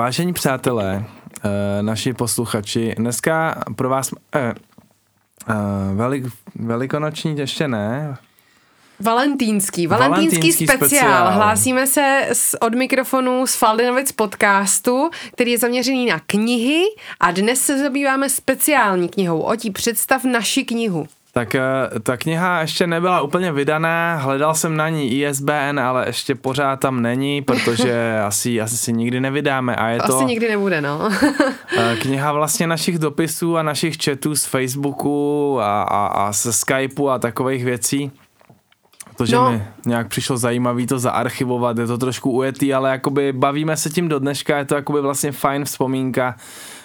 vážení přátelé, uh, naši posluchači, dneska pro vás uh, uh, velik, velikonoční ještě ne, Valentýnský, valentýnský, valentýnský speciál. speciál. Hlásíme se z, od mikrofonu z Faldinovic podcastu, který je zaměřený na knihy a dnes se zabýváme speciální knihou. Oti, představ naši knihu. Tak eh, ta kniha ještě nebyla úplně vydaná, hledal jsem na ní ISBN, ale ještě pořád tam není, protože asi, asi si nikdy nevydáme a je to... Asi nikdy nebude, no. Eh, kniha vlastně našich dopisů a našich chatů z Facebooku a, a, a ze Skypeu a takových věcí. Protože no. mi nějak přišlo zajímavý to zaarchivovat, je to trošku ujetý, ale jakoby bavíme se tím do dneška, je to jakoby vlastně fajn vzpomínka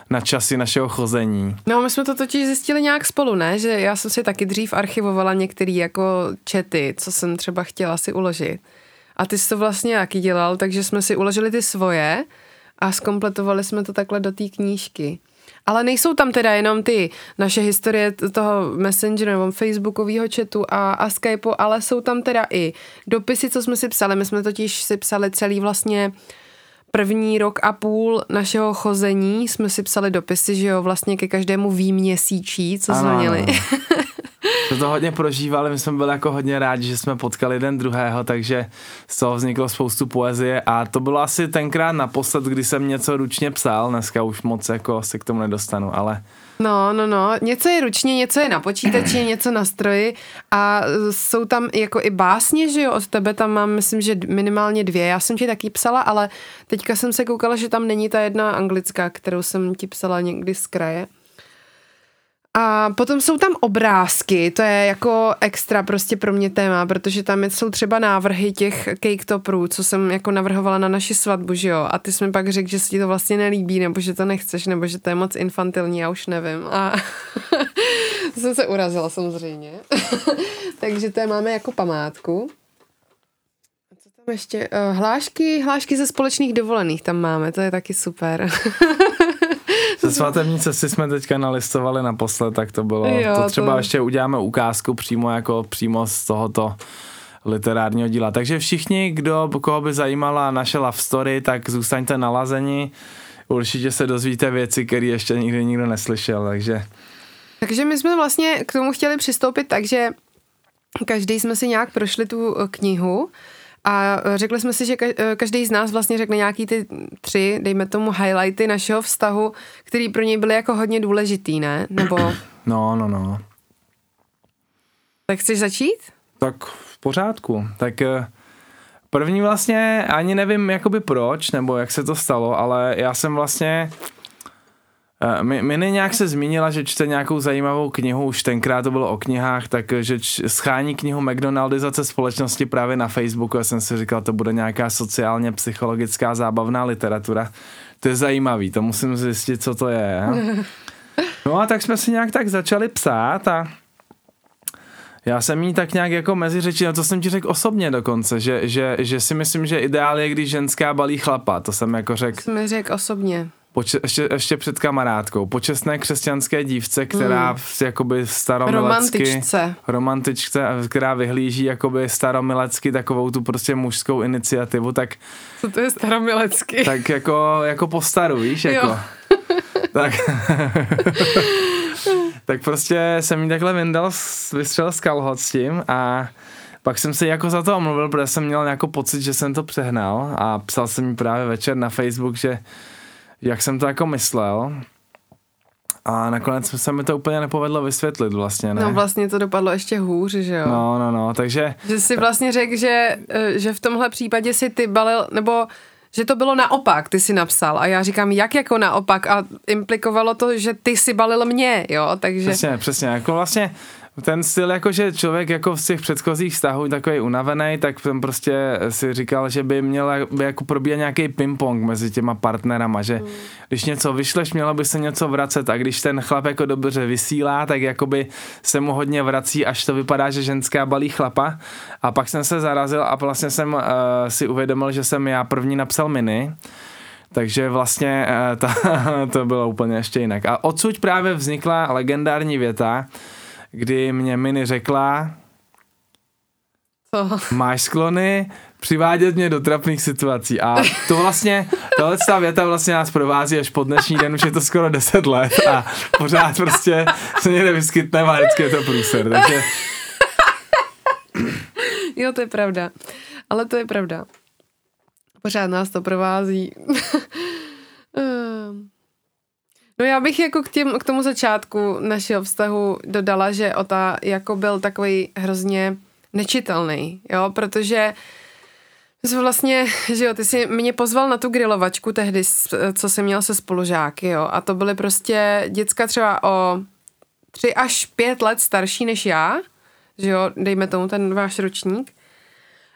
na časy našeho chození. No, my jsme to totiž zjistili nějak spolu, ne? Že já jsem si taky dřív archivovala některé jako čety, co jsem třeba chtěla si uložit. A ty jsi to vlastně jaký dělal, takže jsme si uložili ty svoje a skompletovali jsme to takhle do té knížky. Ale nejsou tam teda jenom ty naše historie toho Messengeru nebo Facebookového chatu a, a Skypeu, ale jsou tam teda i dopisy, co jsme si psali. My jsme totiž si psali celý vlastně první rok a půl našeho chození jsme si psali dopisy, že jo, vlastně ke každému výměsíčí, co jsme měli. To to hodně prožívali, my jsme byli jako hodně rádi, že jsme potkali jeden druhého, takže z toho vzniklo spoustu poezie a to bylo asi tenkrát naposled, kdy jsem něco ručně psal, dneska už moc jako se k tomu nedostanu, ale No, no, no. Něco je ručně, něco je na počítači, něco na stroji a jsou tam jako i básně, že jo, od tebe tam mám, myslím, že minimálně dvě. Já jsem ti taky psala, ale teďka jsem se koukala, že tam není ta jedna anglická, kterou jsem ti psala někdy z kraje. A potom jsou tam obrázky, to je jako extra prostě pro mě téma, protože tam jsou třeba návrhy těch cake toprů, co jsem jako navrhovala na naši svatbu, že jo, a ty jsi mi pak řekl, že se ti to vlastně nelíbí, nebo že to nechceš, nebo že to je moc infantilní, já už nevím. A jsem se urazila samozřejmě. Takže to je máme jako památku. Co tam ještě? Eh, hlášky, hlášky ze společných dovolených tam máme, to je taky super. Ze svatební cesty jsme teďka nalistovali naposled, tak to bylo, jo, to třeba to... ještě uděláme ukázku přímo jako přímo z tohoto literárního díla. Takže všichni, kdo, koho by zajímala naše love story, tak zůstaňte nalazeni. Určitě se dozvíte věci, které ještě nikdy nikdo neslyšel, takže... Takže my jsme vlastně k tomu chtěli přistoupit tak, že každý jsme si nějak prošli tu knihu a řekli jsme si, že každý z nás vlastně řekne nějaký ty tři, dejme tomu, highlighty našeho vztahu, který pro něj byly jako hodně důležitý, ne? Nebo... No, no, no. Tak chceš začít? Tak v pořádku. Tak eh, první vlastně ani nevím jakoby proč, nebo jak se to stalo, ale já jsem vlastně Eh, Miny nějak se zmínila, že čte nějakou zajímavou knihu, už tenkrát to bylo o knihách, takže schání knihu McDonaldizace společnosti právě na Facebooku. Já jsem si říkal, to bude nějaká sociálně psychologická zábavná literatura. To je zajímavý, to musím zjistit, co to je. No a tak jsme si nějak tak začali psát a já jsem jí tak nějak jako mezi řeči, no to jsem ti řekl osobně dokonce, že, že, že si myslím, že ideál je, když ženská balí chlapa, to jsem jako řekl. Jsem mi řekl osobně poče- ještě, ještě před kamarádkou, počestné křesťanské dívce, která mm. jakoby staromilecky, romantičce. romantičce, která vyhlíží jakoby staromilecky takovou tu prostě mužskou iniciativu, tak co to je staromilecky? Tak jako, jako postaru, víš, jako. tak, tak prostě jsem jí takhle vyndal, vystřelil z kalhot s tím a pak jsem si jako za to omluvil, protože jsem měl nějaký pocit, že jsem to přehnal a psal jsem mi právě večer na Facebook, že jak jsem to jako myslel. A nakonec se mi to úplně nepovedlo vysvětlit vlastně, ne? No vlastně to dopadlo ještě hůř, že jo? No, no, no, takže... Že si vlastně řekl, že, eh, že v tomhle případě si ty balil, nebo že to bylo naopak, ty si napsal a já říkám, jak jako naopak a implikovalo to, že ty si balil mě, jo, takže... Přesně, přesně, jako vlastně ten styl, jako že člověk jako z těch předchozích vztahů takový unavený, tak jsem prostě si říkal, že by měl by jako probíhat nějaký ping-pong mezi těma partnerama, že mm. když něco vyšleš, mělo by se něco vracet a když ten chlap jako dobře vysílá, tak jakoby se mu hodně vrací, až to vypadá, že ženská balí chlapa a pak jsem se zarazil a vlastně jsem uh, si uvědomil, že jsem já první napsal mini, takže vlastně uh, ta, to bylo úplně ještě jinak. A odsud právě vznikla legendární věta, kdy mě Mini řekla, Co? Máš sklony přivádět mě do trapných situací a to vlastně, tohle ta věta vlastně nás provází až po dnešní den, už je to skoro 10 let a pořád prostě se někde vyskytne a vždycky je to průser, takže... Jo, to je pravda. Ale to je pravda. Pořád nás to provází. No já bych jako k, těm, k tomu začátku našeho vztahu dodala, že Ota jako byl takový hrozně nečitelný, jo, protože vlastně, že jo, ty jsi mě pozval na tu grilovačku tehdy, co jsem měl se spolužáky, jo, a to byly prostě děcka třeba o tři až pět let starší než já, že jo, dejme tomu ten váš ročník.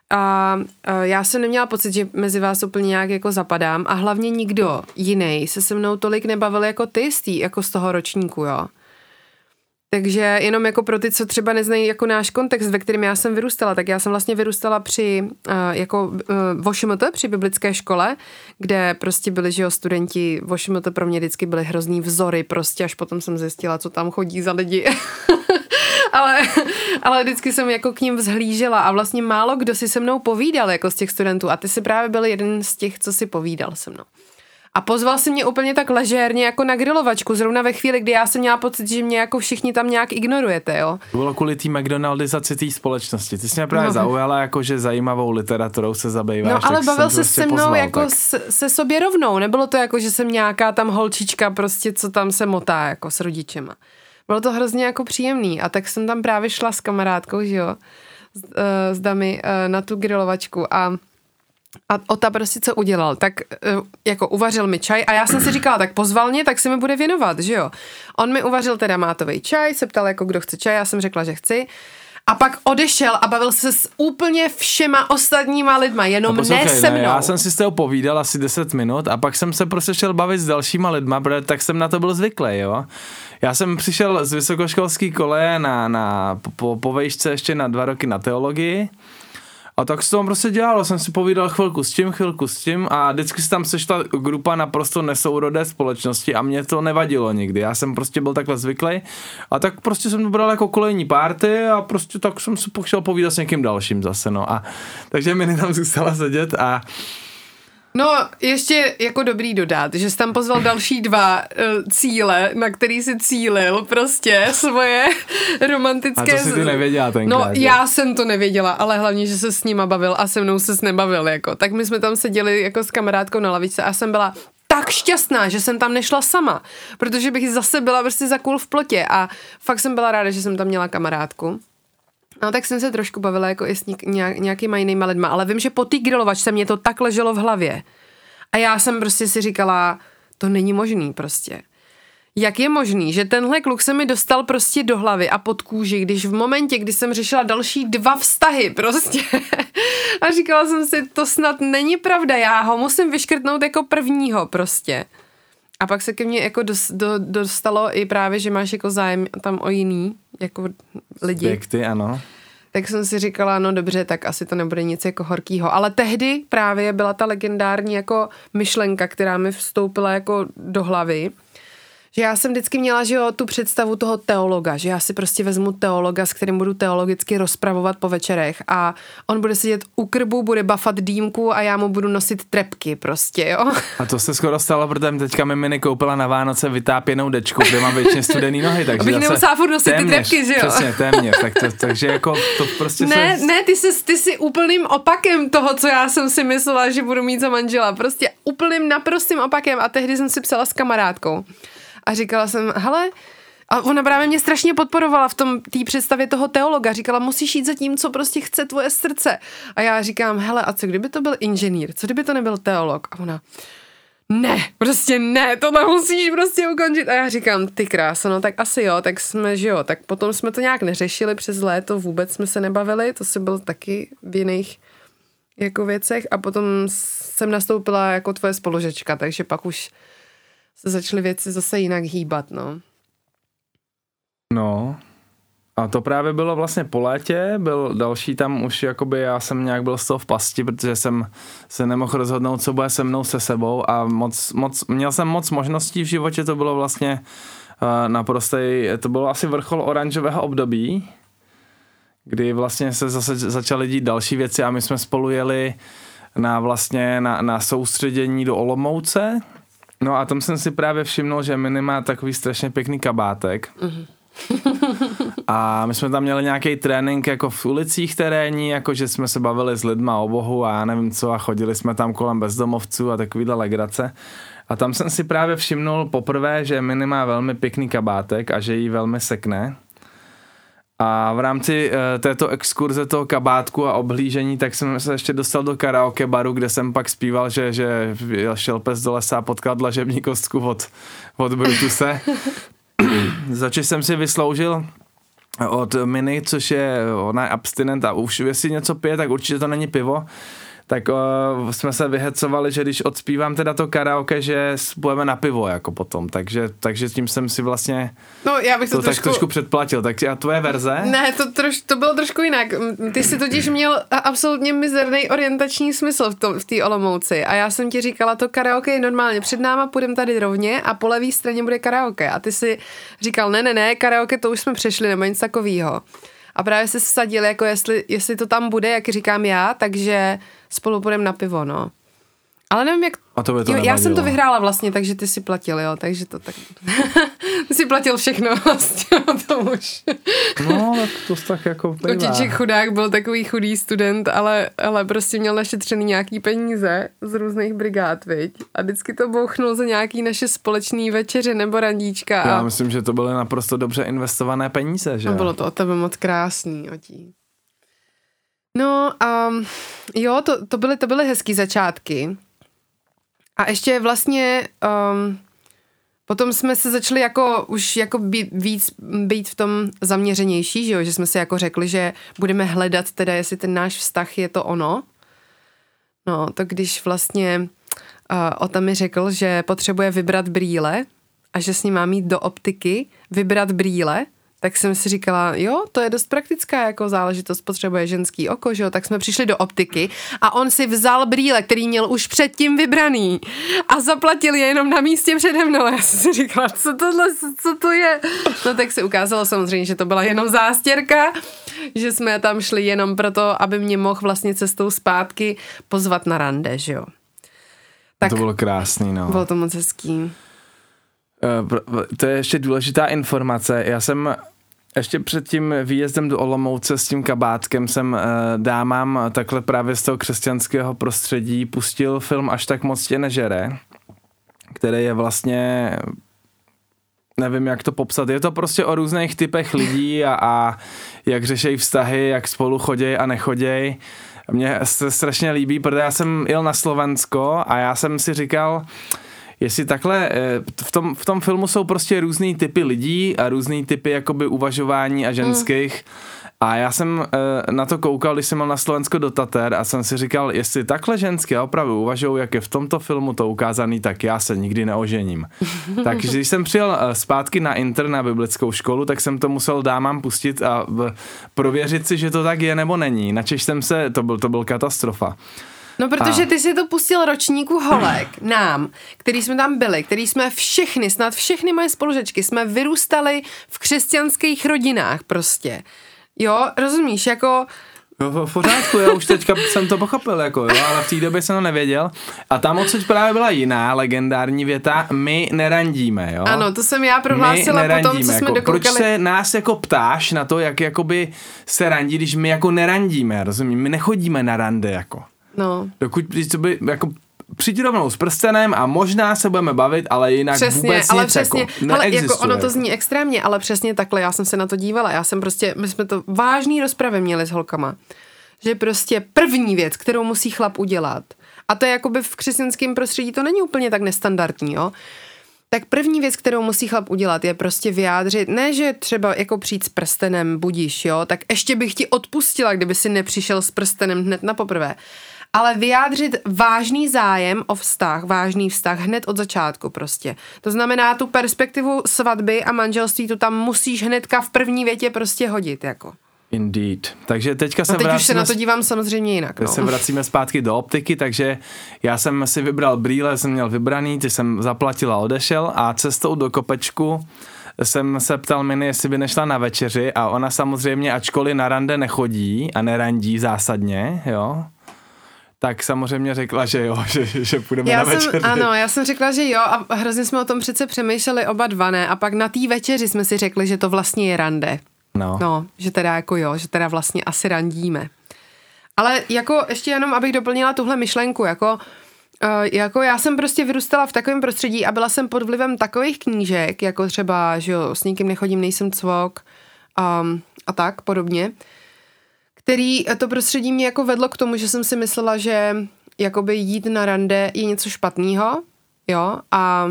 A, já jsem neměla pocit, že mezi vás úplně nějak jako zapadám a hlavně nikdo jiný se se mnou tolik nebavil jako ty z tý, jako z toho ročníku, jo. Takže jenom jako pro ty, co třeba neznají jako náš kontext, ve kterém já jsem vyrůstala, tak já jsem vlastně vyrůstala při jako uh, při biblické škole, kde prostě byli, že jo, studenti VOŠMT pro mě vždycky byly hrozný vzory, prostě až potom jsem zjistila, co tam chodí za lidi. ale, ale vždycky jsem jako k ním vzhlížela a vlastně málo kdo si se mnou povídal jako z těch studentů a ty si právě byl jeden z těch, co si povídal se mnou. A pozval si mě úplně tak ležérně jako na grilovačku, zrovna ve chvíli, kdy já jsem měla pocit, že mě jako všichni tam nějak ignorujete, jo. To bylo kvůli té McDonaldizaci té společnosti. Ty jsi mě právě no. zaujala, jako že zajímavou literaturou se zabýváš. No ale bavil se prostě se mnou pozval, jako tak... se, se sobě rovnou, nebylo to jako, že jsem nějaká tam holčička prostě, co tam se motá jako s rodičema. Bylo to hrozně jako příjemný a tak jsem tam právě šla s kamarádkou, že jo, s, uh, s damy uh, na tu grilovačku a a Ota prostě co udělal, tak uh, jako uvařil mi čaj a já jsem si říkala, tak pozval mě, tak se mi bude věnovat, že jo. On mi uvařil teda mátový čaj, se ptal jako kdo chce čaj, já jsem řekla, že chci. A pak odešel a bavil se s úplně všema ostatníma lidma, jenom no ne se mnou. Ne, já jsem si s toho povídal asi 10 minut a pak jsem se prostě šel bavit s dalšíma lidma, protože tak jsem na to byl zvyklý, jo. Já jsem přišel z vysokoškolský koleje na, na po, po vejšce ještě na dva roky na teologii a tak se to prostě dělalo, jsem si povídal chvilku s tím, chvilku s tím a vždycky se tam sešla grupa naprosto nesourodé společnosti a mě to nevadilo nikdy. Já jsem prostě byl takhle zvyklý a tak prostě jsem to bral jako kolejní párty a prostě tak jsem si chtěl povídat s někým dalším zase, no. A takže mi tam zůstala sedět a No, ještě jako dobrý dodat, že jsi tam pozval další dva uh, cíle, na který si cílil prostě svoje romantické... A to si ty nevěděla tenkrát. No, já jsem to nevěděla, ale hlavně, že se s nima bavil a se mnou se nebavil, jako. Tak my jsme tam seděli jako s kamarádkou na lavičce a jsem byla tak šťastná, že jsem tam nešla sama, protože bych zase byla prostě za kůl v plotě a fakt jsem byla ráda, že jsem tam měla kamarádku. No tak jsem se trošku bavila jako i s nějakýma jinýma lidma, ale vím, že po té grilovačce mě to tak leželo v hlavě. A já jsem prostě si říkala, to není možný prostě. Jak je možný, že tenhle kluk se mi dostal prostě do hlavy a pod kůži, když v momentě, kdy jsem řešila další dva vztahy prostě a říkala jsem si, to snad není pravda, já ho musím vyškrtnout jako prvního prostě. A pak se ke mně jako dos, do, dostalo i právě, že máš jako zájem tam o jiný, jako lidi. Subjekty, ano. Tak jsem si říkala, no dobře, tak asi to nebude nic jako horkýho. Ale tehdy právě byla ta legendární jako myšlenka, která mi vstoupila jako do hlavy, že já jsem vždycky měla, že jo, tu představu toho teologa, že já si prostě vezmu teologa, s kterým budu teologicky rozpravovat po večerech a on bude sedět u krbu, bude bafat dýmku a já mu budu nosit trepky prostě, jo. A to se skoro stalo, protože teďka mi mini koupila na Vánoce vytápěnou dečku, kde mám většině studený nohy, takže Abych nemusela furt nosit téměř, ty trepky, že jo. Přesně, téměř, tak to, takže jako to prostě Ne, se... ne, ty jsi, ty jsi úplným opakem toho, co já jsem si myslela, že budu mít za manžela, prostě úplným naprostým opakem a tehdy jsem si psala s kamarádkou a říkala jsem, hele, a ona právě mě strašně podporovala v tom té představě toho teologa. Říkala, musíš jít za tím, co prostě chce tvoje srdce. A já říkám, hele, a co kdyby to byl inženýr? Co kdyby to nebyl teolog? A ona, ne, prostě ne, to musíš prostě ukončit. A já říkám, ty krása, no tak asi jo, tak jsme, že jo, tak potom jsme to nějak neřešili přes léto, vůbec jsme se nebavili, to si byl taky v jiných jako věcech a potom jsem nastoupila jako tvoje spolužečka, takže pak už se začaly věci zase jinak hýbat, no. No, a to právě bylo vlastně po létě, byl další tam už, jakoby já jsem nějak byl z toho v pasti, protože jsem se nemohl rozhodnout, co bude se mnou, se sebou a moc, moc, měl jsem moc možností v životě, to bylo vlastně uh, naprostej, to bylo asi vrchol oranžového období, kdy vlastně se zase začaly dít další věci a my jsme spolu jeli na vlastně na, na soustředění do Olomouce. No a tam jsem si právě všimnul, že Mini má takový strašně pěkný kabátek. Mm-hmm. a my jsme tam měli nějaký trénink jako v ulicích terénní, jako že jsme se bavili s lidma o bohu a já nevím co a chodili jsme tam kolem bezdomovců a takovýhle legrace. A tam jsem si právě všimnul poprvé, že Mini má velmi pěkný kabátek a že jí velmi sekne. A v rámci uh, této exkurze toho kabátku a obhlížení, tak jsem se ještě dostal do karaoke baru, kde jsem pak zpíval, že, že šel pes do lesa a potkal dlažební kostku od, od Brutuse. Začal jsem si vysloužil od Mini, což je, ona je abstinent a už jestli něco pije, tak určitě to není pivo tak uh, jsme se vyhecovali, že když odspívám teda to karaoke, že budeme na pivo jako potom, takže, takže tím jsem si vlastně no, já bych to, to trošku... tak trošku předplatil, tak a tvoje verze? Ne, to, troš, to bylo trošku jinak, ty si totiž měl absolutně mizerný orientační smysl v té Olomouci. A já jsem ti říkala, to karaoke je normálně před náma, půjdeme tady rovně a po levé straně bude karaoke. A ty si říkal, ne, ne, ne, karaoke to už jsme přešli nebo nic takového. A právě se vsadil, jako jestli, jestli to tam bude, jak říkám já, takže spolu půjdeme na pivo, no. Ale nevím, jak... A to by to jo, já jsem to vyhrála vlastně, takže ty si platil, jo, takže to tak... ty si platil všechno vlastně, to už. no, tak to tak jako Kotiček chudák byl takový chudý student, ale, ale prostě měl našetřený nějaký peníze z různých brigád, viď? A vždycky to bouchnul za nějaký naše společný večeře nebo randíčka. Já a... myslím, že to byly naprosto dobře investované peníze, že? A bylo to o tebe moc krásný, otí. No a um, jo, to, to, byly, to byly hezký začátky. A ještě vlastně um, potom jsme se začali jako už jako být, víc být v tom zaměřenější, že jo? že jsme si jako řekli, že budeme hledat teda, jestli ten náš vztah je to ono. No, to když vlastně uh, o tam mi řekl, že potřebuje vybrat brýle a že s ním má mít do optiky vybrat brýle, tak jsem si říkala, jo, to je dost praktická jako záležitost, potřebuje ženský oko, že jo, tak jsme přišli do optiky a on si vzal brýle, který měl už předtím vybraný a zaplatil je jenom na místě přede mnou. Já jsem si říkala, co tohle, co to je? No tak se ukázalo samozřejmě, že to byla jenom zástěrka, že jsme tam šli jenom proto, aby mě mohl vlastně cestou zpátky pozvat na rande, že jo. Tak, to bylo krásný, no. Bylo to moc hezký. Uh, to je ještě důležitá informace. Já jsem ještě před tím výjezdem do Olomouce s tím kabátkem jsem uh, dámám takhle právě z toho křesťanského prostředí pustil film Až tak moc tě nežere, který je vlastně nevím, jak to popsat. Je to prostě o různých typech lidí a, a jak řešejí vztahy, jak spolu chodějí a nechodějí. Mně se strašně líbí, protože já jsem jel na Slovensko a já jsem si říkal, uh, jestli takhle, eh, v tom, v tom filmu jsou prostě různý typy lidí a různý typy jakoby uvažování a ženských. Mm. A já jsem e, na to koukal, když jsem byl na Slovensko do Tater a jsem si říkal, jestli takhle ženské opravdu uvažují, jak je v tomto filmu to ukázaný, tak já se nikdy neožením. Takže když jsem přijel e, zpátky na Inter na biblickou školu, tak jsem to musel dámám pustit a prověřit si, že to tak je nebo není. Načež jsem se, to byl, to byl katastrofa. No, protože a... ty si to pustil ročníku holek, nám, který jsme tam byli, který jsme všechny, snad všechny moje spolužečky, jsme vyrůstali v křesťanských rodinách prostě. Jo, rozumíš, jako... No, v pořádku, já už teďka jsem to pochopil, jako jo, ale v té době jsem to nevěděl. A tam odsud právě byla jiná legendární věta, my nerandíme, jo. Ano, to jsem já prohlásila my potom, co jsme jako, dokoukali. Proč se nás jako ptáš na to, jak jakoby se randí, když my jako nerandíme, rozumím, my nechodíme na rande, jako. No. Dokud to by jako přijď rovnou s prstenem a možná se budeme bavit, ale jinak přesně, vůbec ale nic přesně, jako ale jako ono to zní extrémně, ale přesně takhle, já jsem se na to dívala, já jsem prostě, my jsme to vážný rozpravy měli s holkama, že prostě první věc, kterou musí chlap udělat, a to je jakoby v křesťanském prostředí, to není úplně tak nestandardní, jo, tak první věc, kterou musí chlap udělat, je prostě vyjádřit, ne, že třeba jako přijít s prstenem budíš, jo, tak ještě bych ti odpustila, kdyby si nepřišel s prstenem hned na poprvé ale vyjádřit vážný zájem o vztah, vážný vztah hned od začátku prostě. To znamená, tu perspektivu svatby a manželství tu tam musíš hnedka v první větě prostě hodit, jako. Indeed. Takže teďka se no teď vracíme... už se na to dívám samozřejmě jinak. No. se vracíme zpátky do optiky, takže já jsem si vybral brýle, jsem měl vybraný, ty jsem zaplatil a odešel a cestou do kopečku jsem se ptal Miny, jestli by nešla na večeři a ona samozřejmě, ačkoliv na rande nechodí a nerandí zásadně, jo, tak samozřejmě řekla, že jo, že, že půjdeme já na jsem, večeři. Ano, já jsem řekla, že jo a hrozně jsme o tom přece přemýšleli oba dva, ne? A pak na té večeři jsme si řekli, že to vlastně je rande. No. no, že teda jako jo, že teda vlastně asi randíme. Ale jako ještě jenom, abych doplnila tuhle myšlenku, jako Uh, jako já jsem prostě vyrůstala v takovém prostředí a byla jsem pod vlivem takových knížek, jako třeba, že jo, s nikým nechodím, nejsem cvok um, a tak podobně, který to prostředí mě jako vedlo k tomu, že jsem si myslela, že jakoby jít na rande je něco špatného, jo, a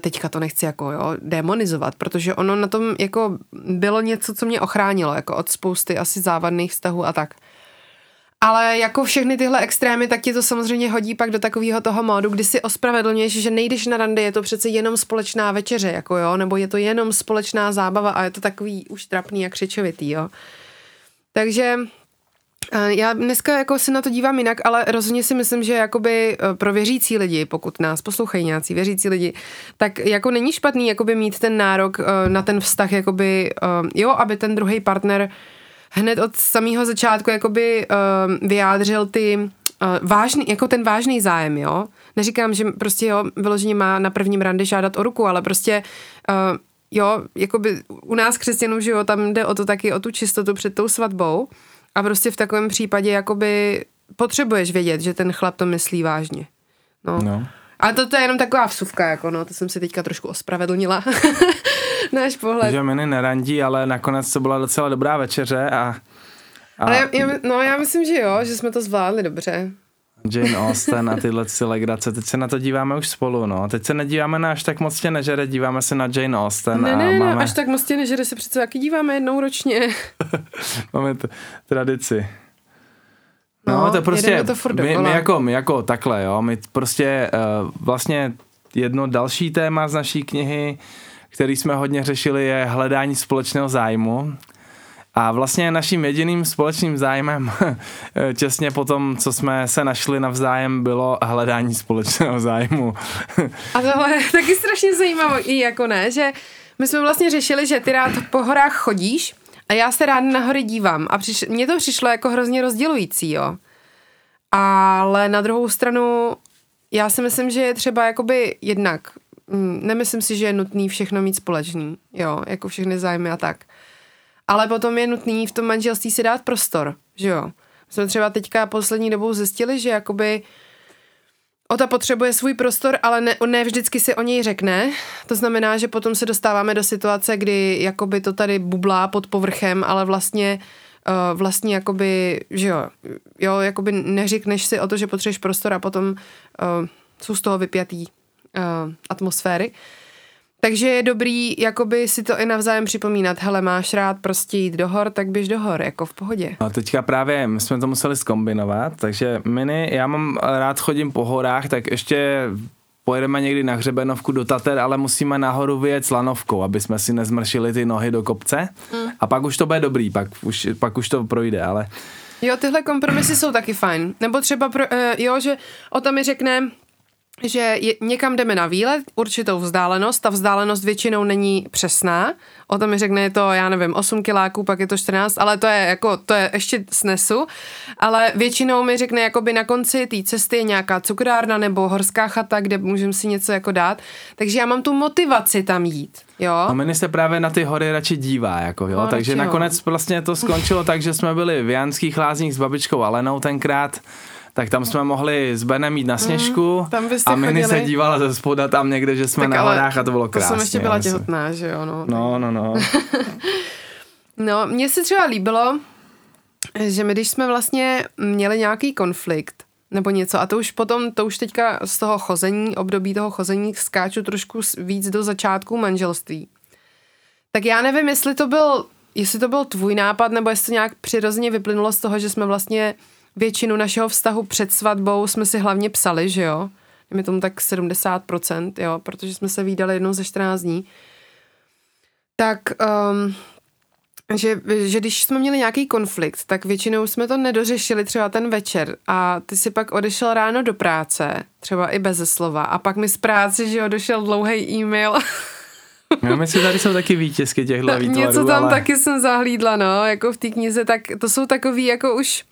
teďka to nechci jako jo, demonizovat, protože ono na tom jako bylo něco, co mě ochránilo, jako od spousty asi závadných vztahů a tak. Ale jako všechny tyhle extrémy, tak ti to samozřejmě hodí pak do takového toho módu, kdy si ospravedlňuješ, že nejdeš na rande, je to přece jenom společná večeře, jako jo, nebo je to jenom společná zábava a je to takový už trapný a křičovitý, jo. Takže eh, já dneska jako se na to dívám jinak, ale rozhodně si myslím, že jakoby eh, pro věřící lidi, pokud nás poslouchají nějací věřící lidi, tak jako není špatný jakoby mít ten nárok eh, na ten vztah, jakoby, jo, aby ten druhý partner hned od samého začátku jakoby vyjádřil ty vážný, jako ten vážný zájem, jo. Neříkám, že prostě jo, vyloženě má na prvním rande žádat o ruku, ale prostě jo, jakoby u nás křesťanů, že jo, tam jde o to taky, o tu čistotu před tou svatbou a prostě v takovém případě jakoby potřebuješ vědět, že ten chlap to myslí vážně. No. no. A to, to je jenom taková vsuvka, jako no, to jsem si teďka trošku ospravedlnila. Náš pohled. Že mini nerandí, ale nakonec to byla docela dobrá večeře a... a... Ale já, já, no já myslím, že jo, že jsme to zvládli dobře. Jane Austen a tyhle si legrace. Teď se na to díváme už spolu, no. Teď se nedíváme na až tak moc tě nežere, díváme se na Jane Austen. Ne, ne, a máme... až tak moc tě nežere se přece taky díváme jednou ročně. máme t- tradici. No, no to prostě, to my, my, jako, my jako takhle, jo, my prostě uh, vlastně jedno další téma z naší knihy, který jsme hodně řešili, je hledání společného zájmu. A vlastně naším jediným společným zájmem těsně po tom, co jsme se našli navzájem, bylo hledání společného zájmu. A tohle je taky strašně zajímavé, i jako ne, že my jsme vlastně řešili, že ty rád po horách chodíš a já se rád na hory dívám a přiš, mně to přišlo jako hrozně rozdělující, jo. Ale na druhou stranu já si myslím, že je třeba jakoby jednak, mm, nemyslím si, že je nutný všechno mít společný, jo, jako všechny zájmy a tak. Ale potom je nutný v tom manželství si dát prostor, že jo. Jsme třeba teďka poslední dobou zjistili, že jakoby Ota potřebuje svůj prostor, ale ne, ne vždycky si o něj řekne. To znamená, že potom se dostáváme do situace, kdy jakoby to tady bublá pod povrchem, ale vlastně uh, vlastně jakoby, že jo, jo, jakoby neřekneš si o to, že potřebuješ prostor a potom uh, jsou z toho vypjatý uh, atmosféry. Takže je dobrý jakoby si to i navzájem připomínat. Hele, máš rád prostě jít do hor, tak běž do hor, jako v pohodě. A teďka právě my jsme to museli skombinovat, takže mini, já mám rád chodím po horách, tak ještě pojedeme někdy na hřebenovku do Tater, ale musíme nahoru vyjet s lanovkou, aby jsme si nezmršili ty nohy do kopce mm. a pak už to bude dobrý, pak už, pak už to projde, ale... Jo, tyhle kompromisy jsou taky fajn. Nebo třeba, pro, uh, jo, že o tom mi řekne, že je, někam jdeme na výlet, určitou vzdálenost, ta vzdálenost většinou není přesná, o tom mi řekne je to, já nevím, 8 kiláků, pak je to 14, ale to je jako, to je ještě snesu, ale většinou mi řekne, jakoby na konci té cesty je nějaká cukrárna nebo horská chata, kde můžeme si něco jako dát, takže já mám tu motivaci tam jít. Jo. A Mini se právě na ty hory radši dívá, jako jo, no, takže nakonec jo. vlastně to skončilo tak, že jsme byli v Janských lázních s babičkou Alenou tenkrát, tak tam jsme mohli s Benem jít na mhm, sněžku mm, tam a Mini se dívala ze spoda tam někde, že jsme tak na horách a to bylo krásné. To jsem ještě byla těhotná, že jo. No, no, no. No, no mně se třeba líbilo, že my když jsme vlastně měli nějaký konflikt, nebo něco. A to už potom, to už teďka z toho chození, období toho chození skáču trošku víc do začátku manželství. Tak já nevím, jestli to byl, jestli to byl tvůj nápad, nebo jestli to nějak přirozeně vyplynulo z toho, že jsme vlastně většinu našeho vztahu před svatbou jsme si hlavně psali, že jo. Je tomu tak 70%, jo, protože jsme se výdali jednou ze 14 dní. Tak, um, že, že když jsme měli nějaký konflikt, tak většinou jsme to nedořešili třeba ten večer. A ty si pak odešel ráno do práce, třeba i bez slova. A pak mi z práce, že jo, došel dlouhý e-mail. Já myslím, tady jsou taky vítězky těchto no, výtvarů, Něco tam ale... taky jsem zahlídla, no, jako v té knize, tak to jsou takový jako už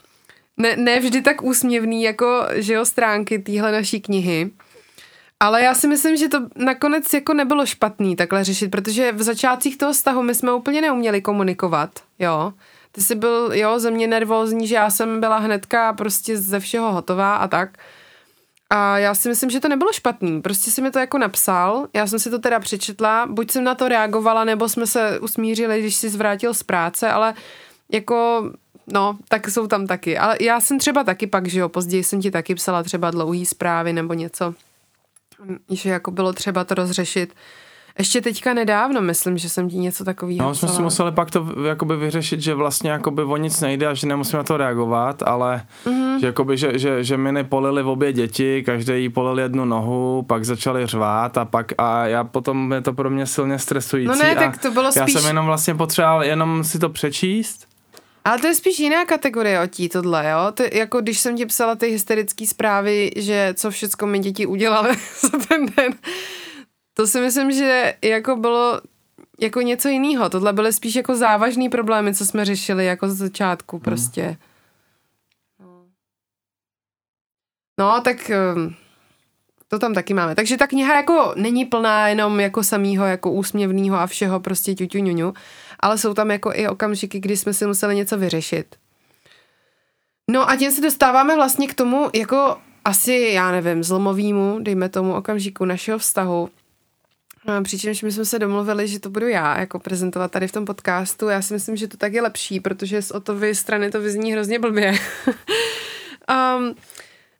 ne, ne vždy tak úsměvný, jako, že jo, stránky téhle naší knihy. Ale já si myslím, že to nakonec jako nebylo špatný takhle řešit, protože v začátcích toho vztahu my jsme úplně neuměli komunikovat, jo. Ty jsi byl, jo, ze mě nervózní, že já jsem byla hnedka prostě ze všeho hotová a tak. A já si myslím, že to nebylo špatný. Prostě si mi to jako napsal, já jsem si to teda přečetla, buď jsem na to reagovala, nebo jsme se usmířili, když si zvrátil z práce, ale jako, no, tak jsou tam taky. Ale já jsem třeba taky pak, že jo, později jsem ti taky psala třeba dlouhý zprávy nebo něco, že jako bylo třeba to rozřešit. Ještě teďka nedávno, myslím, že jsem ti něco takového No, jsme si museli pak to jakoby vyřešit, že vlastně jakoby o nic nejde a že nemusíme na to reagovat, ale mm-hmm. že, jakoby, že, že, že my nepolili v obě děti, každý jí polil jednu nohu, pak začali řvát a pak a já potom je to pro mě silně stresující. No ne, tak to bylo spíš... Já jsem jenom vlastně potřeboval jenom si to přečíst ale to je spíš jiná kategorie otí, tohle, jo? To, jako když jsem ti psala ty hysterické zprávy, že co všechno mi děti udělali za ten den, to si myslím, že jako bylo jako něco jiného. Tohle byly spíš jako závažný problémy, co jsme řešili jako z začátku hmm. prostě. Hmm. No, tak ehm, to tam taky máme. Takže ta kniha jako není plná jenom jako samýho jako úsměvného a všeho prostě ťuťu ňuňu, ale jsou tam jako i okamžiky, kdy jsme si museli něco vyřešit. No a tím se dostáváme vlastně k tomu jako asi, já nevím, zlomovýmu, dejme tomu okamžiku našeho vztahu, Přičemž my jsme se domluvili, že to budu já jako prezentovat tady v tom podcastu. Já si myslím, že to tak je lepší, protože z Otovy strany to vyzní hrozně blbě. um,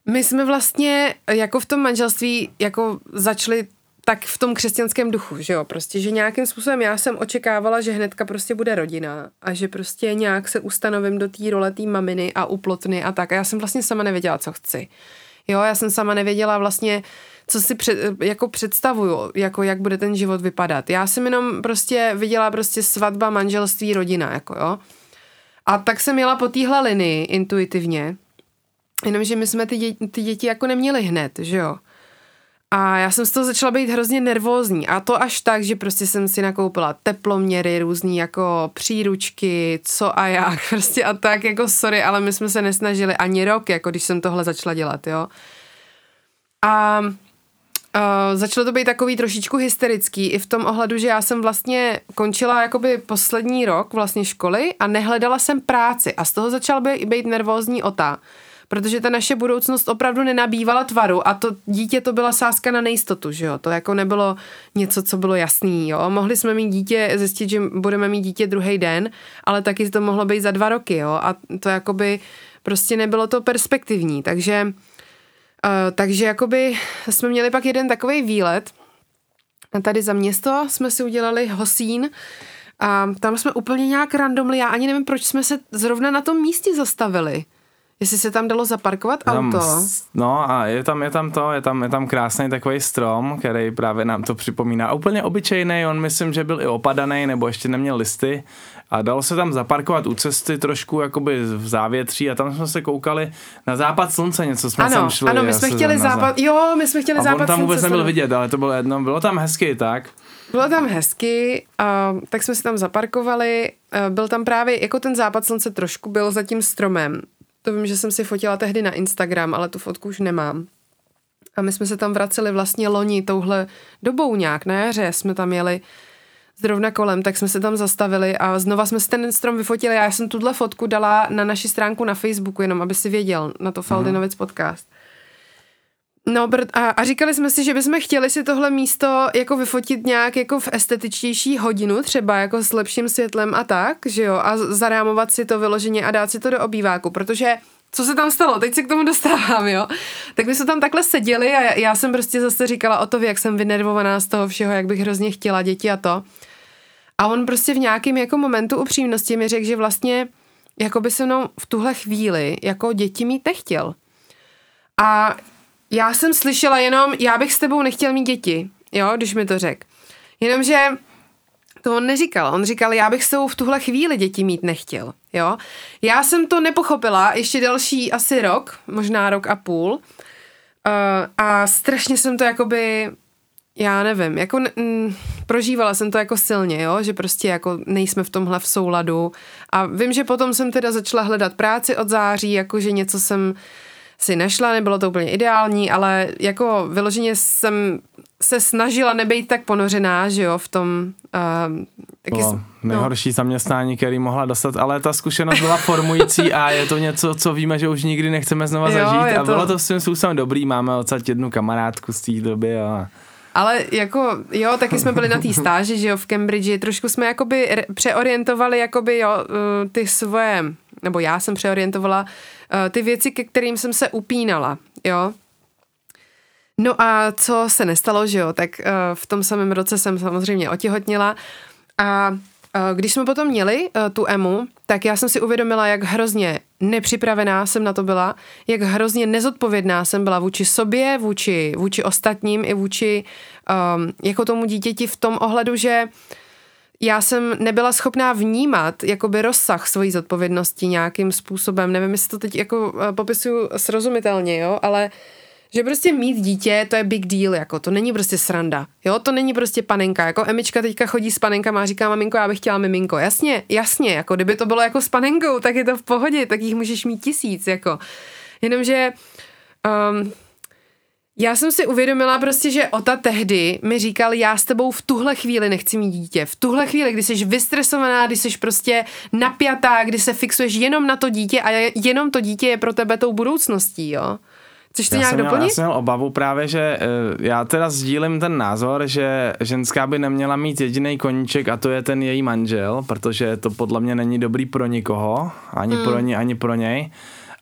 my jsme vlastně jako v tom manželství jako začali tak v tom křesťanském duchu, že jo, prostě, že nějakým způsobem já jsem očekávala, že hnedka prostě bude rodina a že prostě nějak se ustanovím do té role té maminy a uplotny a tak a já jsem vlastně sama nevěděla, co chci. Jo, já jsem sama nevěděla vlastně, co si před, jako představuju, jako jak bude ten život vypadat. Já jsem jenom prostě viděla prostě svatba, manželství, rodina, jako jo. A tak jsem jela po téhle linii intuitivně, jenomže my jsme ty děti, ty děti jako neměli hned, že jo. A já jsem z toho začala být hrozně nervózní. A to až tak, že prostě jsem si nakoupila teploměry, různý jako příručky, co a jak, prostě a tak jako sorry, ale my jsme se nesnažili ani rok, jako když jsem tohle začala dělat, jo. A Uh, začalo to být takový trošičku hysterický i v tom ohledu, že já jsem vlastně končila jakoby poslední rok vlastně školy a nehledala jsem práci. A z toho začal být, být nervózní ota protože ta naše budoucnost opravdu nenabývala tvaru a to dítě to byla sázka na nejistotu, že jo, to jako nebylo něco, co bylo jasný, jo, mohli jsme mít dítě, zjistit, že budeme mít dítě druhý den, ale taky to mohlo být za dva roky, jo, a to jakoby prostě nebylo to perspektivní, takže uh, takže jakoby jsme měli pak jeden takový výlet, a tady za město jsme si udělali Hosín, a tam jsme úplně nějak randomli, já ani nevím, proč jsme se zrovna na tom místě zastavili. Jestli se tam dalo zaparkovat tam, auto. No a je tam, je tam to, je tam, je tam krásný takový strom, který právě nám to připomíná. Úplně obyčejný, on myslím, že byl i opadaný, nebo ještě neměl listy. A dalo se tam zaparkovat u cesty trošku jakoby v závětří a tam jsme se koukali na západ slunce, něco jsme ano, tam šli. Ano, my jsme chtěli západ, jo, my jsme chtěli a západ on tam slunce. vůbec nebyl vidět, ale to bylo jedno, bylo tam hezky tak. Bylo tam hezky, a, tak jsme si tam zaparkovali, byl tam právě, jako ten západ slunce trošku byl za tím stromem, to vím, že jsem si fotila tehdy na Instagram, ale tu fotku už nemám. A my jsme se tam vraceli vlastně loni touhle dobou nějak, na jaře jsme tam jeli zrovna kolem, tak jsme se tam zastavili a znova jsme si ten strom vyfotili a já jsem tuhle fotku dala na naši stránku na Facebooku, jenom aby si věděl, na to Faldinovic podcast. No a, a říkali jsme si, že bychom chtěli si tohle místo jako vyfotit nějak jako v estetičtější hodinu, třeba jako s lepším světlem a tak, že jo, a zarámovat si to vyloženě a dát si to do obýváku, protože co se tam stalo, teď se k tomu dostávám, jo. Tak my jsme tam takhle seděli a já jsem prostě zase říkala o to, jak jsem vynervovaná z toho všeho, jak bych hrozně chtěla děti a to. A on prostě v nějakém jako momentu upřímnosti mi řekl, že vlastně jako by se mnou v tuhle chvíli jako děti mít nechtěl. A já jsem slyšela jenom, já bych s tebou nechtěl mít děti, jo, když mi to řekl. Jenomže to on neříkal. On říkal, já bych s tebou v tuhle chvíli děti mít nechtěl, jo. Já jsem to nepochopila ještě další asi rok, možná rok a půl. Uh, a strašně jsem to jakoby já nevím, jako m, prožívala jsem to jako silně, jo, že prostě jako nejsme v tomhle v souladu a vím, že potom jsem teda začala hledat práci od září, jakože něco jsem si našla, nebylo to úplně ideální, ale jako vyloženě jsem se snažila nebejt tak ponořená, že jo, v tom... Uh, taky, bylo nejhorší no. zaměstnání, který mohla dostat, ale ta zkušenost byla formující a je to něco, co víme, že už nikdy nechceme znova jo, zažít a to... bylo to svým způsobem dobrý, máme odsaď jednu kamarádku z té doby a... Ale jako, jo, taky jsme byli na té stáži, že jo, v Cambridge, trošku jsme jakoby re- přeorientovali jakoby, jo, uh, ty svoje, nebo já jsem přeorientovala uh, ty věci, ke kterým jsem se upínala, jo. No a co se nestalo, že jo, tak uh, v tom samém roce jsem samozřejmě otěhotněla a když jsme potom měli tu EMU, tak já jsem si uvědomila, jak hrozně nepřipravená jsem na to byla, jak hrozně nezodpovědná jsem byla vůči sobě, vůči, vůči ostatním i vůči um, jako tomu dítěti v tom ohledu, že já jsem nebyla schopná vnímat jakoby rozsah svojí zodpovědnosti nějakým způsobem. Nevím, jestli to teď jako popisuju srozumitelně, jo, ale že prostě mít dítě, to je big deal, jako. To není prostě sranda, jo, to není prostě panenka, jako Emička teďka chodí s panenkama a říká, maminko, já bych chtěla miminko, jasně, jasně, jako kdyby to bylo jako s panenkou, tak je to v pohodě, tak jich můžeš mít tisíc, jako, jenomže um, já jsem si uvědomila prostě, že Ota tehdy mi říkal, já s tebou v tuhle chvíli nechci mít dítě. V tuhle chvíli, kdy jsi vystresovaná, kdy jsi prostě napjatá, kdy se fixuješ jenom na to dítě a jenom to dítě je pro tebe tou budoucností, jo. Chceš to já nějak jsem doplnit? Měl, já jsem měl obavu právě, že uh, já teda sdílím ten názor, že ženská by neměla mít jediný koníček a to je ten její manžel, protože to podle mě není dobrý pro nikoho, ani hmm. pro ní, ani pro něj.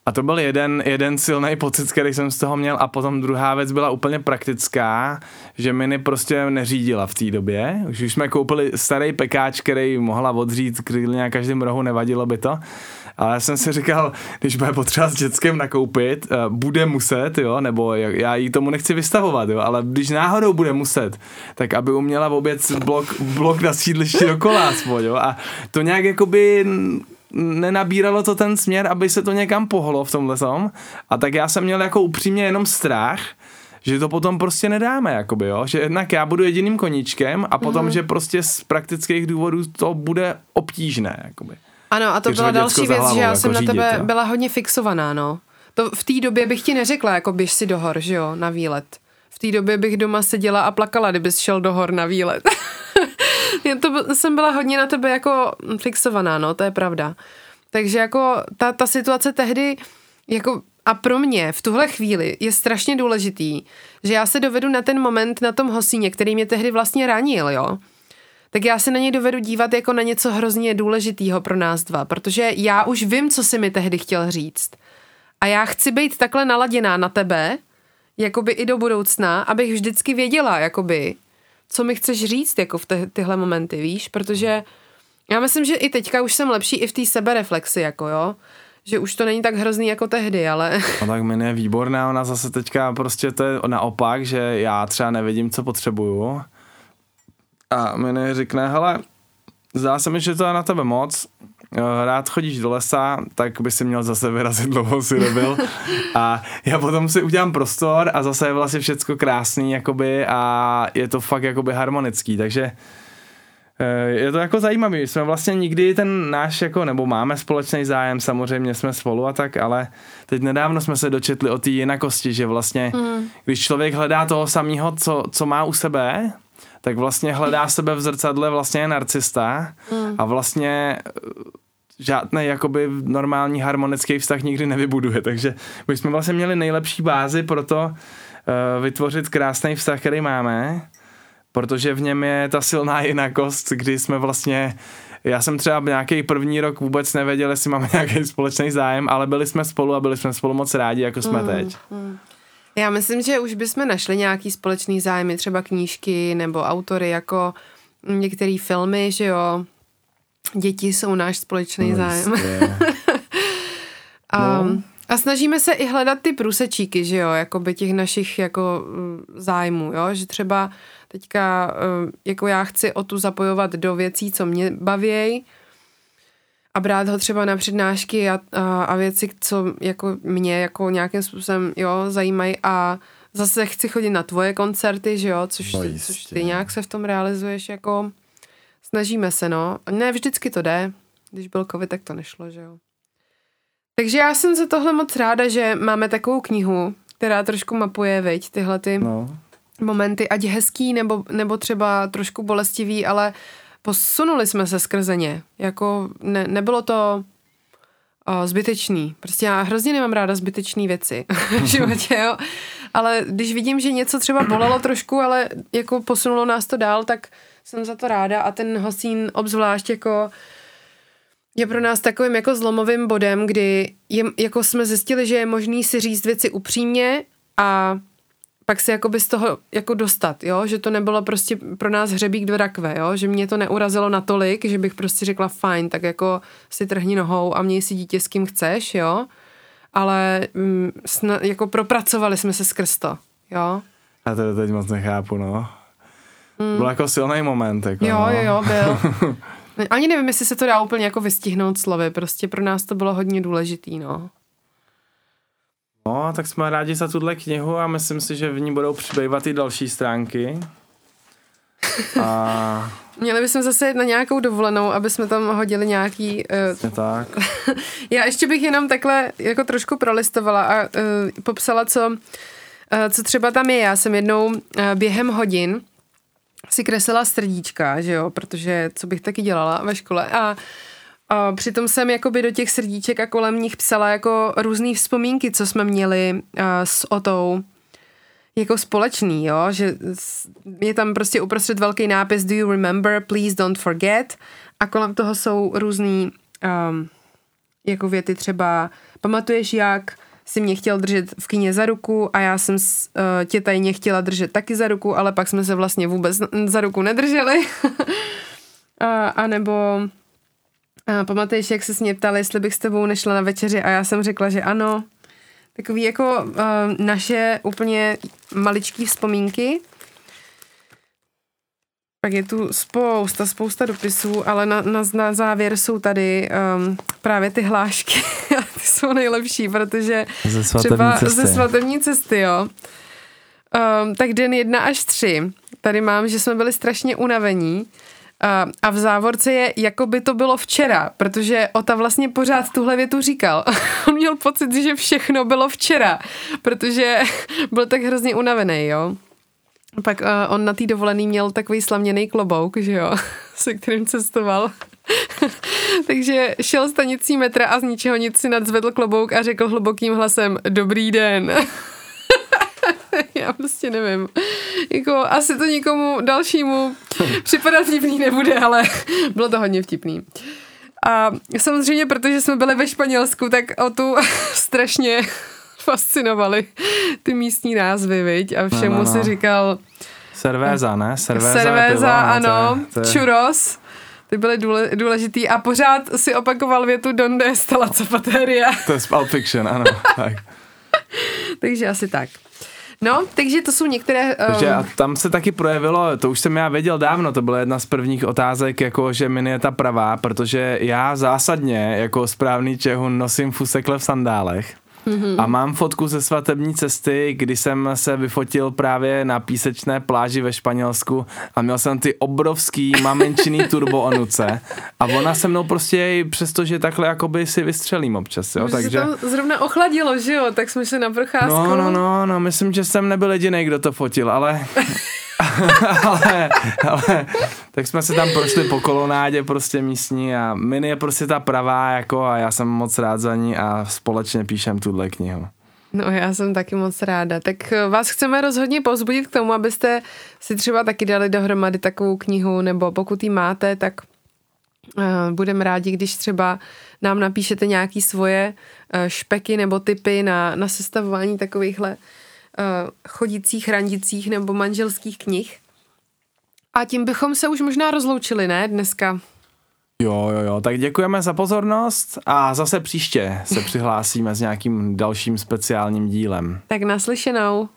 A to byl jeden, jeden silný pocit, který jsem z toho měl a potom druhá věc byla úplně praktická, že Mini prostě neřídila v té době. Už jsme koupili starý pekáč, který mohla odřít klidně na každém rohu, nevadilo by to. Ale já jsem si říkal, když bude potřeba s dětskem nakoupit, uh, bude muset, jo, nebo já jí tomu nechci vystavovat, jo, ale když náhodou bude muset, tak aby uměla oběc blok, blok na sídlišti dokola aspoň, jo, a to nějak jakoby nenabíralo to ten směr, aby se to někam pohlo v tomhle tom. A tak já jsem měl jako upřímně jenom strach, že to potom prostě nedáme, jakoby, jo? že jednak já budu jediným koníčkem a potom, mm-hmm. že prostě z praktických důvodů to bude obtížné. Jakoby. Ano, a to byla další věc, že já jako jsem řídit, na tebe jo? byla hodně fixovaná, no. To v té době bych ti neřekla, jako běž si do hor, že jo, na výlet. V té době bych doma seděla a plakala, kdybys šel do hor na výlet. to jsem byla hodně na tebe jako fixovaná, no, to je pravda. Takže jako ta, ta situace tehdy, jako a pro mě v tuhle chvíli je strašně důležitý, že já se dovedu na ten moment na tom hosíně, který mě tehdy vlastně ranil, jo tak já se na něj dovedu dívat jako na něco hrozně důležitýho pro nás dva, protože já už vím, co si mi tehdy chtěl říct. A já chci být takhle naladěná na tebe, jakoby i do budoucna, abych vždycky věděla, jakoby, co mi chceš říct jako v te- tyhle momenty, víš, protože já myslím, že i teďka už jsem lepší i v té sebereflexi, jako jo, že už to není tak hrozný jako tehdy, ale... No tak mi je výborná, ona zase teďka prostě to je naopak, že já třeba nevidím, co potřebuju. A mi řekne, hele, zdá se mi, že to je na tebe moc, rád chodíš do lesa, tak by si měl zase vyrazit dlouho si nebyl. A já potom si udělám prostor a zase je vlastně všecko krásný jakoby a je to fakt jakoby harmonický, takže eh, je to jako zajímavý, jsme vlastně nikdy ten náš jako, nebo máme společný zájem, samozřejmě jsme spolu a tak, ale teď nedávno jsme se dočetli o té jinakosti, že vlastně, mm. když člověk hledá toho samého, co, co má u sebe, tak vlastně hledá sebe v zrcadle vlastně narcista mm. a vlastně eh, žádný jakoby normální harmonický vztah nikdy nevybuduje, takže my jsme vlastně měli nejlepší bázi pro to uh, vytvořit krásný vztah, který máme, protože v něm je ta silná jinakost, kdy jsme vlastně já jsem třeba nějaký první rok vůbec nevěděl, jestli máme nějaký společný zájem, ale byli jsme spolu a byli jsme spolu moc rádi, jako jsme mm, teď. Mm. Já myslím, že už bychom našli nějaký společný zájmy, třeba knížky nebo autory, jako některé filmy, že jo. Děti jsou náš společný no, zájem. a, no. a snažíme se i hledat ty průsečíky, že jo, jako by těch našich jako mm, zájmů, jo, že třeba teďka mm, jako já chci o tu zapojovat do věcí, co mě bavějí, a brát ho třeba na přednášky a, a, a věci, co jako mě jako nějakým způsobem jo, zajímají a zase chci chodit na tvoje koncerty, že jo, což, No což jistě. ty nějak se v tom realizuješ, jako snažíme se, no. Ne, vždycky to jde. Když byl covid, tak to nešlo, že jo. Takže já jsem za tohle moc ráda, že máme takovou knihu, která trošku mapuje, viď, tyhle ty No. momenty, ať hezký nebo, nebo třeba trošku bolestivý, ale posunuli jsme se skrze ně. Jako ne, nebylo to o, zbytečný. Prostě já hrozně nemám ráda zbytečné věci v životě, jo. Ale když vidím, že něco třeba bolelo trošku, ale jako posunulo nás to dál, tak jsem za to ráda a ten Hosín obzvlášť jako je pro nás takovým jako zlomovým bodem, kdy je, jako jsme zjistili, že je možný si říct věci upřímně a pak se jakoby z toho jako dostat, jo, že to nebylo prostě pro nás hřebík do rakve, jo, že mě to neurazilo natolik, že bych prostě řekla fajn, tak jako si trhni nohou a měj si dítě s kým chceš, jo, ale mm, sna, jako propracovali jsme se skrz to, jo. Já to teď moc nechápu, no. Mm. Byl jako silný moment, jako, Jo, no. jo, jo, byl. Ani nevím, jestli se to dá úplně jako vystihnout slovy, prostě pro nás to bylo hodně důležitý, no. No, tak jsme rádi za tuhle knihu a myslím si, že v ní budou přibývat i další stránky. A Měli bychom zase jet na nějakou dovolenou, aby jsme tam hodili nějaký... Uh, tak. já ještě bych jenom takhle jako trošku prolistovala a uh, popsala, co, uh, co třeba tam je. Já jsem jednou uh, během hodin si kreslila srdíčka, že jo, protože co bych taky dělala ve škole a a přitom jsem jakoby do těch srdíček a kolem nich psala jako různé vzpomínky, co jsme měli uh, s Otou. Jako společný, jo, že je tam prostě uprostřed velký nápis Do you remember, please don't forget. A kolem toho jsou různý um, jako věty třeba pamatuješ jak si mě chtěl držet v kyně za ruku a já jsem s, uh, tě tajně chtěla držet taky za ruku, ale pak jsme se vlastně vůbec za ruku nedrželi. a, a nebo a pamatuješ, jak se mě ptali, jestli bych s tebou nešla na večeři a já jsem řekla, že ano. Takový jako uh, naše úplně maličký vzpomínky. Pak je tu spousta, spousta dopisů, ale na, na, na závěr jsou tady um, právě ty hlášky. A ty jsou nejlepší, protože Ze svatební třeba cesty. ze svatební cesty, jo. Um, tak den jedna až tři. Tady mám, že jsme byli strašně unavení. A, v závorce je, jako by to bylo včera, protože Ota vlastně pořád tuhle větu říkal. On měl pocit, že všechno bylo včera, protože byl tak hrozně unavený, jo. Pak uh, on na té dovolený měl takový slaměný klobouk, že jo, se kterým cestoval. Takže šel stanicí metra a z ničeho nic si nadzvedl klobouk a řekl hlubokým hlasem Dobrý den. Já prostě nevím. Jako, asi to nikomu dalšímu připadat vtipný nebude, ale bylo to hodně vtipný. A samozřejmě, protože jsme byli ve Španělsku, tak o tu strašně fascinovali ty místní názvy, viď? A všemu No, no, no. si říkal Cervéza, ne? Cerveza, pivo, no, ano, to je, to je, churros, ty byly důle, důležitý a pořád si opakoval větu Donde está la zapateria, to je z Pulp Fiction, ano. tak. takže asi tak. No, takže to jsou některé... Takže a Um, tam se taky projevilo, to už jsem já věděl dávno, to byla jedna z prvních otázek, jako že Mini je ta pravá, protože já zásadně jako správný Čehun nosím fusekle v sandálech. Mm-hmm. A mám fotku ze svatební cesty, kdy jsem se vyfotil právě na písečné pláži ve Španělsku a měl jsem ty obrovský maminčiný turbo onuce a ona se mnou prostě přestože takhle jakoby si vystřelím občas, jo, že se takže... tam zrovna ochladilo, že jo, tak jsme šli na procházku. No, no, no, no, myslím, že jsem nebyl jediný, kdo to fotil, ale... ale, ale, tak jsme se tam prošli po kolonádě prostě místní a Mini je prostě ta pravá jako a já jsem moc rád za ní a společně píšem tuhle knihu. No já jsem taky moc ráda. Tak eh, vás chceme rozhodně pozbudit k tomu, abyste si třeba taky dali dohromady takovou knihu, nebo pokud ji máte, tak uh, budeme rádi, když třeba nám napíšete nějaký svoje uh, špeky nebo typy na, na sestavování takovýchhle chodících, randicích nebo manželských knih. A tím bychom se už možná rozloučili, ne, dneska? Jo, jo, jo, tak děkujeme za pozornost a zase příště se přihlásíme s nějakým dalším speciálním dílem. Tak naslyšenou.